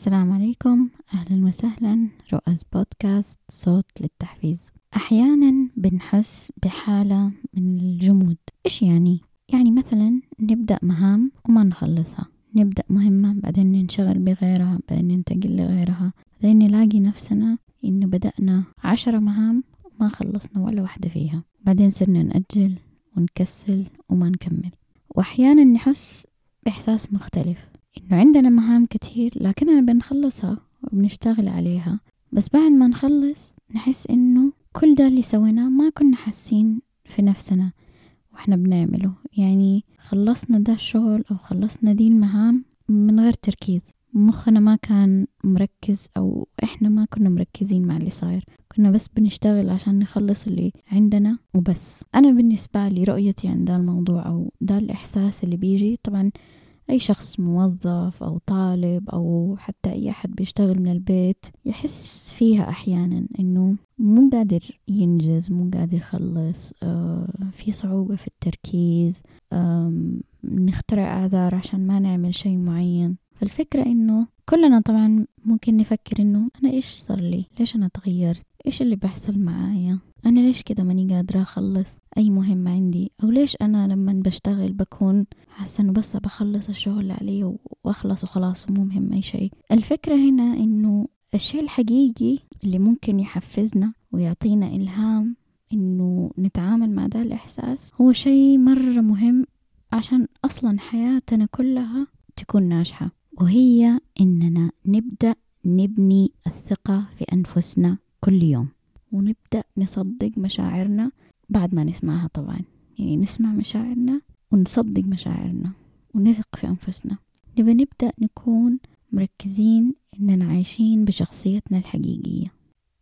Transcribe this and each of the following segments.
السلام عليكم. أهلا وسهلا. رؤز بودكاست صوت للتحفيز. أحيانا بنحس بحالة من الجمود. إيش يعني؟ يعني مثلا نبدأ مهام وما نخلصها. نبدأ مهمة بعدين ننشغل بغيرها بعدين ننتقل لغيرها. بعدين نلاقي نفسنا إنه بدأنا عشرة مهام وما خلصنا ولا واحدة فيها. بعدين صرنا نأجل ونكسل وما نكمل. وأحيانا نحس بإحساس مختلف. إنه عندنا مهام كتير لكننا بنخلصها وبنشتغل عليها. بس بعد ما نخلص نحس إنه كل ده اللي سويناه ما كنا حاسين في نفسنا وإحنا بنعمله. يعني خلصنا ده الشغل أو خلصنا دي المهام من غير تركيز. مخنا ما كان مركز أو إحنا ما كنا مركزين مع اللي صاير. كنا بس بنشتغل عشان نخلص اللي عندنا وبس. أنا بالنسبة لي رؤيتي عن ده الموضوع أو ده الإحساس اللي بيجي طبعا أي شخص موظف أو طالب أو حتى أي أحد بيشتغل من البيت يحس فيها أحيانا إنه مو قادر ينجز مو قادر يخلص آه في صعوبة في التركيز نخترع أعذار عشان ما نعمل شيء معين. فالفكرة إنه كلنا طبعا ممكن نفكر إنه أنا إيش صار لي؟ ليش أنا تغيرت؟ إيش اللي بيحصل معايا؟ أنا ليش كده ماني قادرة أخلص أي مهمة عندي؟ أو ليش أنا لما بشتغل بكون حاسة إنه بس بخلص الشغل اللي علي وأخلص وخلاص مو مهم أي شيء. الفكرة هنا إنه الشيء الحقيقي اللي ممكن يحفزنا ويعطينا إلهام إنه نتعامل مع ده الإحساس هو شيء مرة مهم عشان أصلا حياتنا كلها تكون ناجحة وهي إننا نبدأ نبني الثقة في أنفسنا كل يوم. ونبدأ نصدق مشاعرنا بعد ما نسمعها طبعا. يعني نسمع مشاعرنا ونصدق مشاعرنا ونثق في أنفسنا. نبقى نبدأ نكون مركزين إننا عايشين بشخصيتنا الحقيقية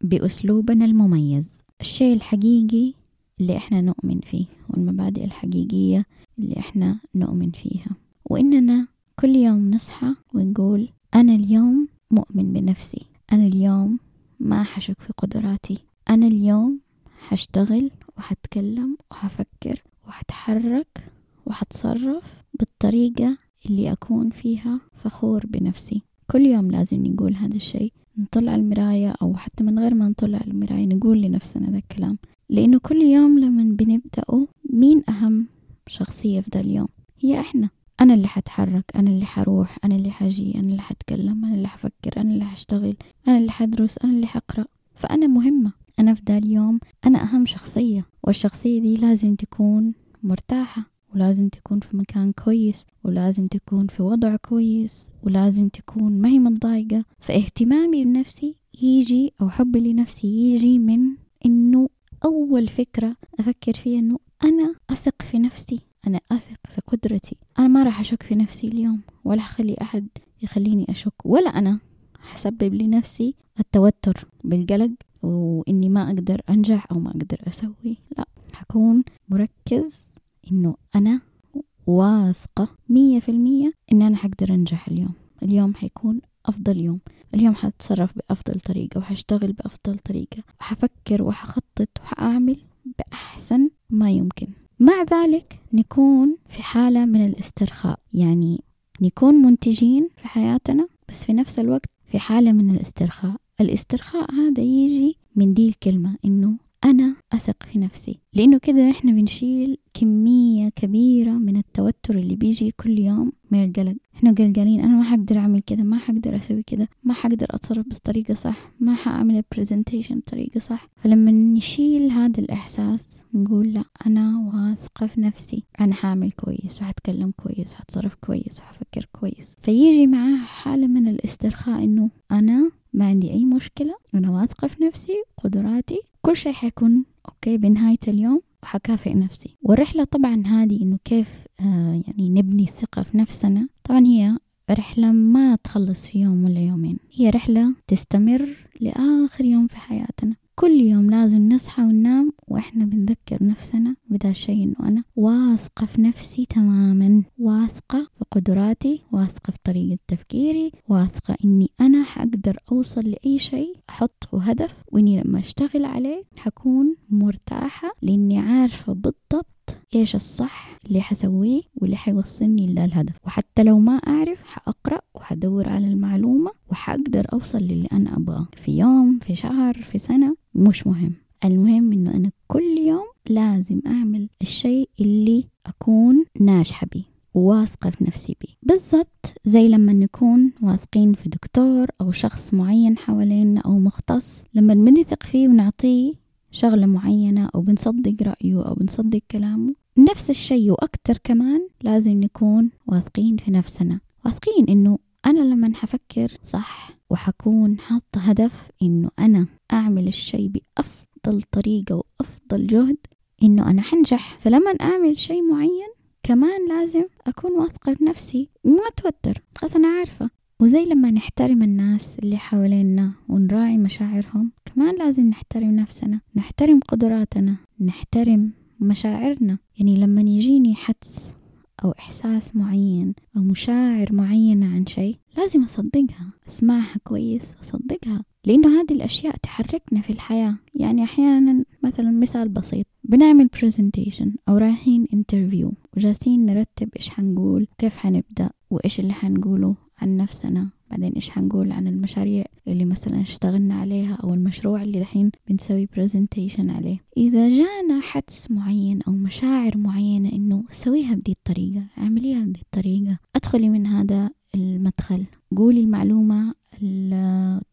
بأسلوبنا المميز. الشيء الحقيقي اللي إحنا نؤمن فيه والمبادئ الحقيقية اللي إحنا نؤمن فيها. وإننا كل يوم نصحى ونقول أنا اليوم مؤمن بنفسي. أنا اليوم ما حشك في قدراتي. أنا اليوم حشتغل وحتكلم وحفكر وحتحرك وحتصرف بالطريقة اللي أكون فيها فخور بنفسي. كل يوم لازم نقول هذا الشيء نطلع المراية أو حتى من غير ما نطلع المراية نقول لنفسنا ذا الكلام. لأنه كل يوم لما بنبدأه مين أهم شخصية في ذا اليوم؟ هي إحنا. أنا اللي حتحرك أنا اللي حروح أنا اللي حجي أنا اللي حتكلم أنا اللي حفكر أنا اللي حشتغل أنا اللي حدرس أنا اللي حقرأ. فأنا مهمة. أنا في ذا اليوم أنا أهم شخصية والشخصية دي لازم تكون مرتاحة ولازم تكون في مكان كويس ولازم تكون في وضع كويس ولازم تكون ما هي متضايقة. فاهتمامي بنفسي يجي أو حبي لنفسي يجي من إنه أول فكرة أفكر فيها إنه أنا أثق في نفسي أنا أثق في قدرتي. أنا ما راح أشك في نفسي اليوم ولا أخلي أحد يخليني أشك ولا أنا حسبب لنفسي التوتر بالقلق. وإني ما أقدر أنجح أو ما أقدر أسوي لا حكون مركز إنه أنا واثقة مية في المية إن أنا حقدر أنجح اليوم. اليوم حيكون أفضل يوم. اليوم حتصرف بأفضل طريقة وحشتغل بأفضل طريقة وحفكر وحخطط وحأعمل بأحسن ما يمكن. مع ذلك نكون في حالة من الاسترخاء يعني نكون منتجين في حياتنا بس في نفس الوقت في حالة من الاسترخاء. الاسترخاء هذا يجي من دي الكلمة إنه أنا أثق في نفسي. لأنه كده إحنا بنشيل كمية كبيرة من التوتر اللي بيجي كل يوم من القلق. إحنا قلقانين أنا ما حقدر أعمل كده ما حقدر أسوي كده ما حقدر أتصرف بطريقة صح ما حأعمل برزنتيشن بطريقة صح. فلما نشيل هذا الإحساس نقول لا أنا واثقة في نفسي. أنا حأعمل كويس وحتكلم كويس وحتصرف كويس وحفكر كويس. فيجي معاه حالة من الاسترخاء إنه أنا ما عندي أي مشكلة أنا واثقة في نفسي قدراتي كل شيء حيكون أوكي بنهاية اليوم وحكافئ نفسي. والرحلة طبعا هذه إنه كيف آه يعني نبني الثقة في نفسنا. طبعا هي رحلة ما تخلص في يوم ولا يومين هي رحلة تستمر لآخر يوم في حياتنا. كل يوم لازم نصحى وننام وإحنا بنذكر نفسنا بدا الشيء إنه أنا واثقة في نفسي تماما واثقة في قدراتي واثقة في طريقة تفكيري واثقة إني أنا حقدر أوصل لأي شيء أحطه هدف وإني لما أشتغل عليه حكون مرتاحة لأني عارفة بالضبط إيش الصح اللي حسويه واللي حيوصلني للهدف. وحتى لو ما أعرف حأقرأ وحدور على المعلومة وحقدر أوصل للي أنا أبغاه. في يوم في شهر في سنة مش مهم. المهم إنه أنا كل يوم لازم أعمل الشيء اللي أكون ناجحة بيه وواثقة في نفسي بيه. بالضبط زي لما نكون واثقين في دكتور أو شخص معين حوالينا أو مختص. لما بنثق فيه ونعطيه شغلة معينة أو بنصدق رأيه أو بنصدق كلامه. نفس الشيء وأكتر كمان لازم نكون واثقين في نفسنا. واثقين إنه أنا لما حفكر صح وحكون حاطة هدف إنه أنا أعمل الشيء بأفضل طريقة وأفضل جهد إنه أنا حنجح. فلما أعمل شيء معين كمان لازم أكون واثقة بنفسي وما أتوتر خلاص أنا عارفة. وزي لما نحترم الناس اللي حوالينا ونراعي مشاعرهم كمان لازم نحترم نفسنا نحترم قدراتنا نحترم مشاعرنا. يعني لما يجيني حدس أو إحساس معين أو مشاعر معينة عن شيء لازم أصدقها أسمعها كويس وأصدقها لأنه هذه الأشياء تحركنا في الحياة. يعني أحيانا مثلا مثال بسيط بنعمل presentation أو رايحين interview وجالسين نرتب إيش حنقول كيف حنبدأ وإيش اللي حنقوله. عن نفسنا. بعدين إيش حنقول عن المشاريع اللي مثلا اشتغلنا عليها أو المشروع اللي دحين بنسوي presentation عليه. إذا جانا حدس معين أو مشاعر معينة إنه سويها بدي الطريقة اعمليها بدي الطريقة. أدخلي من هذا المدخل. قولي المعلومة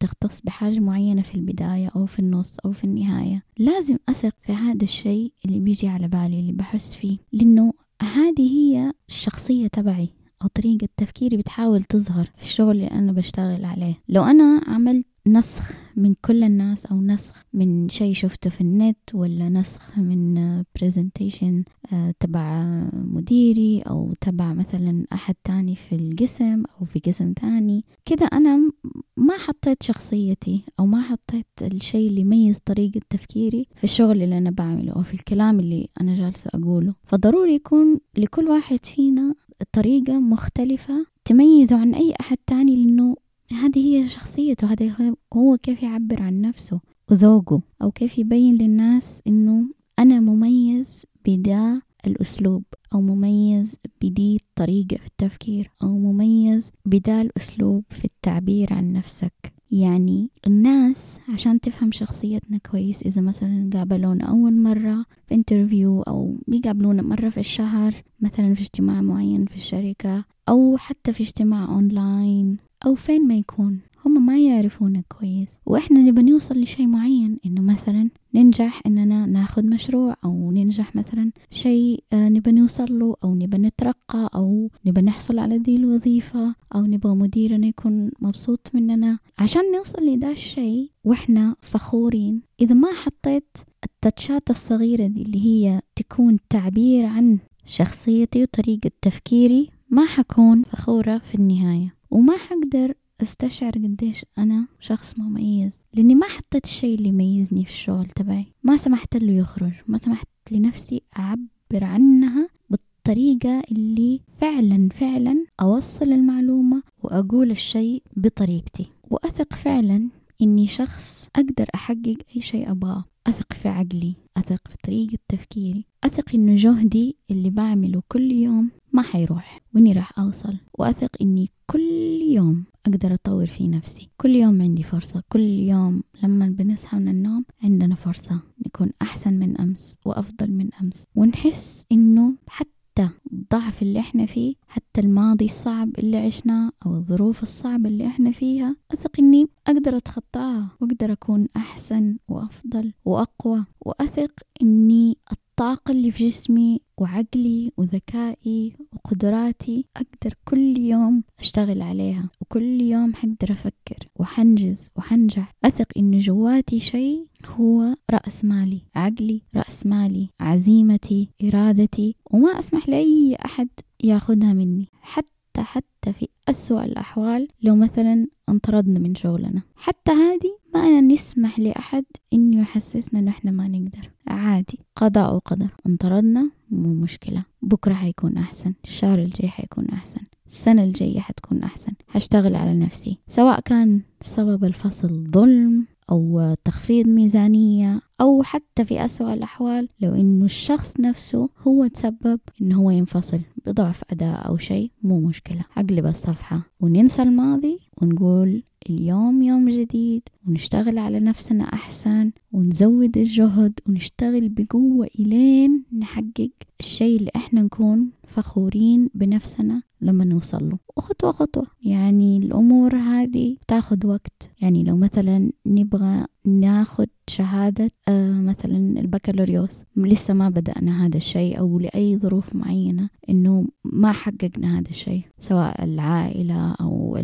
تختص بحاجة معينة في البداية أو في النص أو في النهاية. لازم أثق في هذا الشيء اللي بيجي على بالي اللي بحس فيه. لأنه هذه هي الشخصية تبعي. طريقة تفكيري بتحاول تظهر في الشغل اللي أنا بشتغل عليه. لو أنا عملت نسخ من كل الناس أو نسخ من شيء شفته في النت ولا نسخ من برزنتيشن آه، تبع مديري أو تبع مثلا أحد تاني في القسم أو في قسم تاني كده أنا ما حطيت شخصيتي أو ما حطيت الشيء اللي يميز طريقة تفكيري في الشغل اللي أنا بعمله أو في الكلام اللي أنا جالسة أقوله. فضروري يكون لكل واحد فينا طريقة مختلفة تميزه عن أي أحد تاني لأنه هذه هي شخصيته هذا هو كيف يعبر عن نفسه وذوقه أو كيف يبين للناس إنه أنا مميز بدا الأسلوب أو مميز بدي الطريقة في التفكير أو مميز بدا الأسلوب في التعبير عن نفسك. يعني الناس عشان تفهم شخصيتنا كويس إذا مثلا قابلونا أول مرة في interview أو بيقابلونا مرة في الشهر مثلا في اجتماع معين في الشركة أو حتى في اجتماع أونلاين أو فين ما يكون. هم ما يعرفونا كويس. وإحنا نبى نوصل لشيء معين إنه مثلا ننجح إننا ناخد مشروع أو ننجح مثلا شيء آه، نبى نوصل له أو نبى نترقى أو نبى نحصل على دي الوظيفة أو نبغى مديرنا يكون مبسوط مننا. عشان نوصل لدا الشيء وإحنا فخورين. إذا ما حطيت التاتشات الصغيرة دي اللي هي تكون تعبير عن شخصيتي وطريقة تفكيري ما حكون فخورة في النهاية. وما حقدر استشعر قديش أنا شخص مميز لأني ما حطيت الشيء اللي يميزني في الشغل تبعي. ما سمحت له يخرج ما سمحت لنفسي أعبر عنها بالطريقة اللي فعلا فعلا أوصل المعلومة وأقول الشيء بطريقتي. وأثق فعلا إني شخص أقدر أحقق أي شيء أبغاه. أثق في عقلي أثق في طريقة تفكيري أثق إنه جهدي اللي بعمله كل يوم ما حيروح وإني راح أوصل وأثق إني كل يوم أقدر أطور في نفسي. كل يوم عندي فرصة كل يوم لما بنصحى من النوم عندنا فرصة نكون أحسن من أمس وأفضل من أمس ونحس إنه حتى الضعف اللي إحنا فيه حتى الماضي الصعب اللي عشناه أو الظروف الصعبة اللي إحنا فيها أثق إني أقدر أتخطاها وأقدر أكون أحسن وأفضل وأقوى. وأثق إني الطاقة اللي في جسمي وعقلي وذكائي وقدراتي أقدر كل يوم أشتغل عليها وكل يوم حقدر أفكر وحنجز وحنجح. أثق إن جواتي شيء هو رأس مالي عقلي رأس مالي عزيمتي إرادتي. وما أسمح لأي أحد ياخدها مني. حتى حتى في أسوأ الأحوال لو مثلا انطردنا من شغلنا. حتى هذه ما نسمح لأحد إنه يحسسنا إنه إحنا ما نقدر. عادي. قضاء وقدر. انطردنا مو مشكلة. بكرة حيكون أحسن. الشهر الجاي حيكون أحسن. السنة الجاية حتكون أحسن. هشتغل على نفسي. سواء كان سبب الفصل ظلم أو تخفيض ميزانية أو حتى في أسوأ الأحوال لو إنه الشخص نفسه هو تسبب إنه هو ينفصل بضعف أداء أو شيء مو مشكلة. أقلب الصفحة وننسى الماضي ونقول اليوم يوم جديد ونشتغل على نفسنا أحسن ونزود الجهد ونشتغل بقوة إلين نحقق الشيء اللي إحنا نكون فخورين بنفسنا لما نوصل له. وخطوة خطوة. يعني الأمور هذه تاخد وقت. يعني لو مثلا نبغى ناخد شهادة آه مثلا البكالوريوس لسه ما بدأنا هذا الشيء أو لأي ظروف معينة إنه ما حققنا هذا الشيء. سواء العائلة أو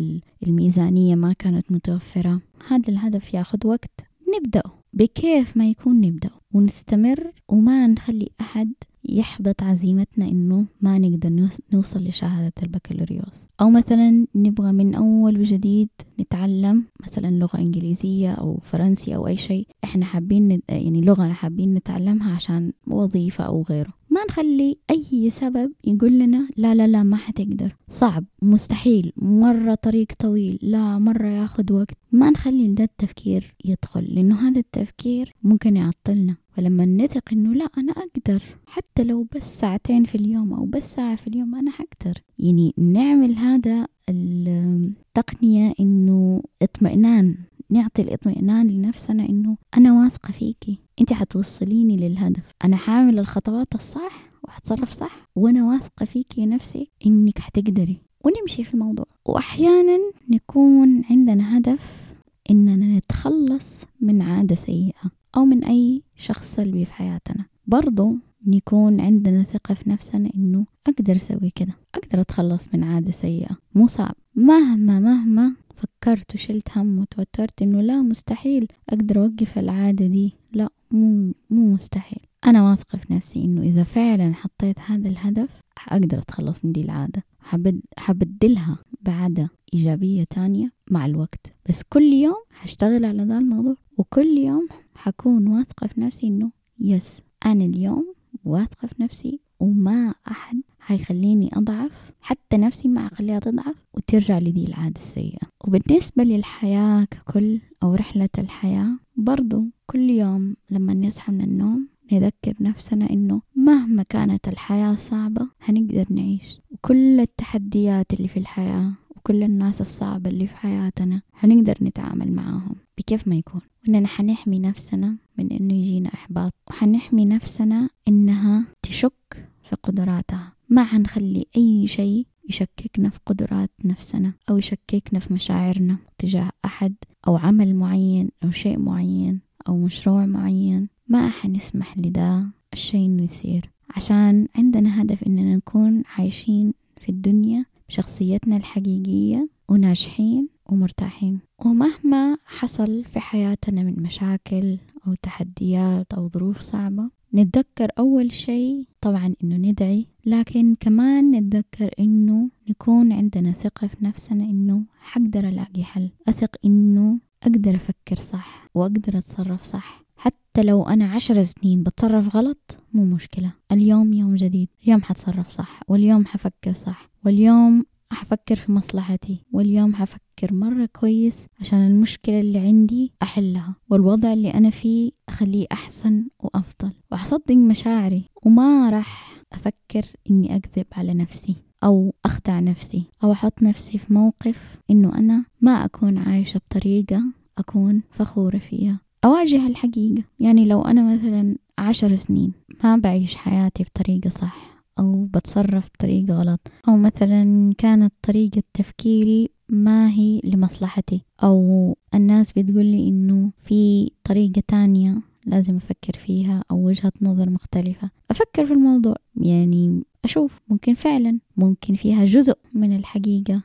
الميزانية ما كانت متوفرة. هذا الهدف ياخد وقت. نبدأ. بكيف ما يكون نبدأ؟ ونستمر. وما نخلي أحد يحبط عزيمتنا إنه ما نقدر نوصل لشهادة البكالوريوس. أو مثلا نبغى من أول وجديد نتعلم مثلا لغة إنجليزية أو فرنسي أو أي شيء. إحنا حابين يعني لغة حابين نتعلمها عشان وظيفة أو غيره. ما نخلي أي سبب يقول لنا لا لا لا ما حتقدر. صعب مستحيل مرة طريق طويل لا مرة ياخد وقت. ما نخلي ده التفكير يدخل لأنه هذا التفكير ممكن يعطلنا. فلما نثق إنه لا أنا أقدر. حتى لو بس ساعتين في اليوم أو بس ساعة في اليوم أنا حقدر. يعني نعمل هذا التقنية إنه اطمئنان. نعطي الاطمئنان لنفسنا إنه أنا واثقة فيكي أنت حتوصليني للهدف. أنا حامل الخطوات الصح وحتصرف صح وأنا واثقة فيكي نفسي إنك حتقدري. ونمشي في الموضوع. وأحيانا نكون عندنا هدف إننا نتخلص من عادة سيئة أو من أي شخص سلبي في حياتنا. برضو نكون عندنا ثقة في نفسنا إنه أقدر أسوي كده أقدر أتخلص من عادة سيئة. مو صعب. مهما مهما فكرت وشلت هم وتوترت إنه لا مستحيل أقدر أوقف العادة دي. لا مو مو مستحيل. أنا واثقة في نفسي إنه إذا فعلا حطيت هذا الهدف أقدر أتخلص من دي العادة. حبد حبدلها بعادة إيجابية تانية مع الوقت. بس كل يوم حشتغل على ذا الموضوع وكل يوم حكون واثقة في نفسي إنه يس أنا اليوم واثقة في نفسي وما أحد حيخليني أضعف حتى نفسي ما أخليها تضعف وترجع لدي العادة السيئة. وبالنسبة للحياة ككل أو رحلة الحياة برضو كل يوم لما نصحى من النوم نذكر نفسنا إنه مهما كانت الحياة صعبة هنقدر نعيش. وكل التحديات اللي في الحياة وكل الناس الصعبة اللي في حياتنا هنقدر نتعامل معاهم بكيف ما يكون. وإننا حنحمي نفسنا من إنه يجينا إحباط وحنحمي نفسنا إنها تشك في قدراتها. ما حنخلي أي شيء يشككنا في قدرات نفسنا أو يشككنا في مشاعرنا تجاه أحد أو عمل معين أو شيء معين أو مشروع معين. ما حنسمح لده الشيء إنه يصير. عشان عندنا هدف إننا نكون عايشين في الدنيا بشخصيتنا الحقيقية وناجحين ومرتاحين. ومهما حصل في حياتنا من مشاكل أو تحديات أو ظروف صعبة نتذكر أول شيء طبعا إنه ندعي لكن كمان نتذكر إنه نكون عندنا ثقة في نفسنا إنه حقدر ألاقي حل. أثق إنه أقدر أفكر صح وأقدر أتصرف صح. حتى لو أنا عشر سنين بتصرف غلط مو مشكلة. اليوم يوم جديد. اليوم حتصرف صح. واليوم حفكر صح. واليوم حفكر في مصلحتي. واليوم حفكر مرة كويس عشان المشكلة اللي عندي أحلها. والوضع اللي أنا فيه أخليه أحسن وأفضل. وأصدق مشاعري. وما راح أفكر إني أكذب على نفسي أو أخدع نفسي أو أحط نفسي في موقف إنه أنا ما أكون عايشة بطريقة أكون فخورة فيها. أواجه الحقيقة. يعني لو أنا مثلا عشر سنين ما بعيش حياتي بطريقة صح أو بتصرف بطريقة غلط أو مثلا كانت طريقة تفكيري ما هي لمصلحتي أو الناس بتقولي إنه في طريقة تانية لازم أفكر فيها أو وجهة نظر مختلفة. أفكر في الموضوع. يعني أشوف ممكن فعلا ممكن فيها جزء من الحقيقة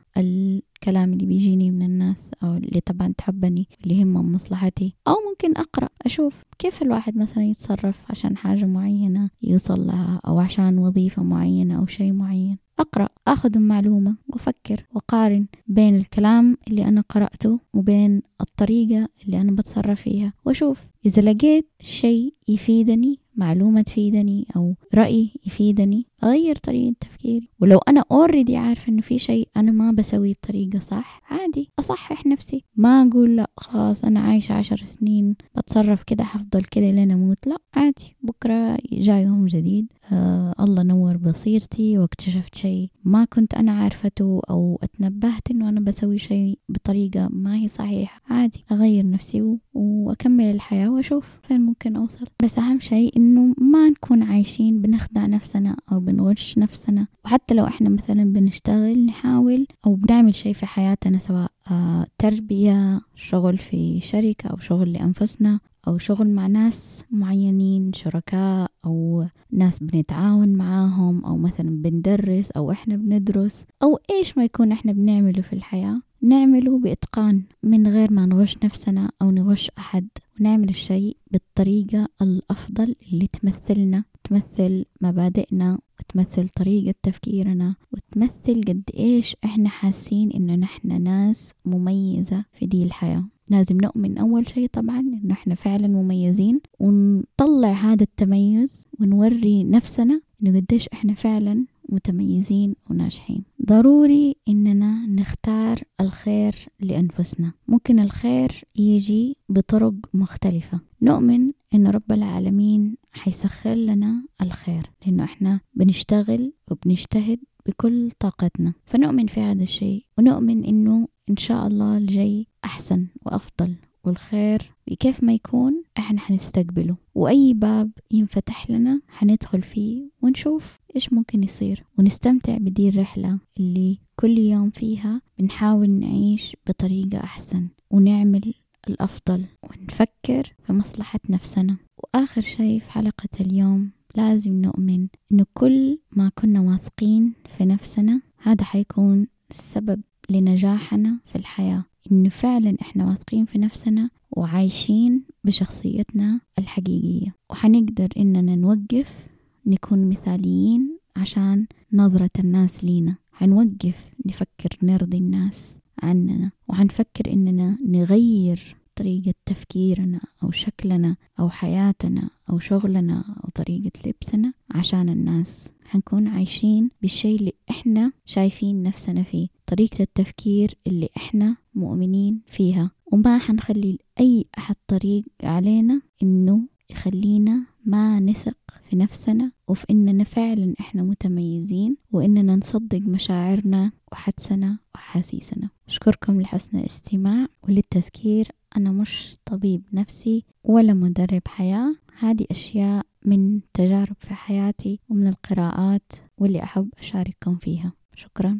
الكلام اللي بيجيني من الناس أو اللي طبعا تحبني اللي يهمهم مصلحتي. أو ممكن أقرأ أشوف كيف الواحد مثلا يتصرف عشان حاجة معينة يوصل لها أو عشان وظيفة معينة أو شيء معين. أقرأ أخذ المعلومة وأفكر وأقارن بين الكلام اللي أنا قرأته وبين الطريقة اللي أنا بتصرف فيها. وأشوف إذا لقيت شيء يفيدني معلومة تفيدني أو رأي يفيدني أغير طريقة تفكيري. ولو أنا أوريدي عارفة إنه في شيء أنا ما بسويه بطريقة صح عادي أصحح نفسي. ما أقول لأ خلاص أنا عايشة عشر سنين بتصرف كده حفضل كده لين أموت. لأ عادي بكرة جاي يوم جديد. آه الله نور بصيرتي واكتشفت شيء ما كنت أنا عارفته أو اتنبهت إنه أنا بسوي شيء بطريقة ما هي صحيحة. عادي أغير نفسي وأكمل الحياة. وأشوف فين ممكن أوصل. بس أهم شيء إنه ما نكون عايشين بنخدع نفسنا أو بنغش نفسنا. وحتى لو إحنا مثلا بنشتغل نحاول أو بنعمل شيء في حياتنا سواء آه، تربية شغل في شركة أو شغل لأنفسنا أو شغل مع ناس معينين شركاء أو ناس بنتعاون معاهم أو مثلا بندرس أو إحنا بندرس أو إيش ما يكون إحنا بنعمله في الحياة. نعمله بإتقان من غير ما نغش نفسنا أو نغش أحد. ونعمل الشيء بالطريقة الأفضل اللي تمثلنا تمثل مبادئنا وتمثل طريقة تفكيرنا وتمثل قد إيش إحنا حاسين إنه نحن ناس مميزة في دي الحياة. لازم نؤمن أول شيء طبعا إنه إحنا فعلا مميزين ونطلع هذا التميز ونوري نفسنا إنه قديش إحنا فعلا متميزين وناجحين. ضروري إننا نختار الخير لأنفسنا. ممكن الخير يجي بطرق مختلفة. نؤمن إن رب العالمين حيسخر لنا الخير لأنه إحنا بنشتغل وبنجتهد بكل طاقتنا. فنؤمن في هذا الشيء ونؤمن إنه إن شاء الله الجاي أحسن وأفضل. والخير كيف ما يكون إحنا حنستقبله. وأي باب ينفتح لنا حندخل فيه ونشوف إيش ممكن يصير. ونستمتع بدي الرحلة اللي كل يوم فيها بنحاول نعيش بطريقة أحسن ونعمل الأفضل ونفكر في مصلحة نفسنا. وآخر شيء في حلقة اليوم لازم نؤمن إنه كل ما كنا واثقين في نفسنا هذا حيكون السبب لنجاحنا في الحياة. إنه فعلا إحنا واثقين في نفسنا وعايشين بشخصيتنا الحقيقية. وحنقدر إننا نوقف نكون مثاليين عشان نظرة الناس لينا. حنوقف نفكر نرضي الناس عننا. وحنفكر إننا نغير طريقة تفكيرنا أو شكلنا أو حياتنا أو شغلنا أو طريقة لبسنا عشان الناس. حنكون عايشين بالشيء اللي إحنا شايفين نفسنا فيه طريقة التفكير اللي إحنا مؤمنين فيها. وما حنخلي أي أحد طريق علينا إنه يخلينا ما نثق في نفسنا وفي إننا فعلا إحنا متميزين وإننا نصدق مشاعرنا وحدسنا وحاسيسنا أشكركم لحسن الاستماع وللتذكير. أنا مش طبيب نفسي ولا مدرب حياة. هذه أشياء من تجارب في حياتي ومن القراءات واللي أحب أشارككم فيها. شكرا.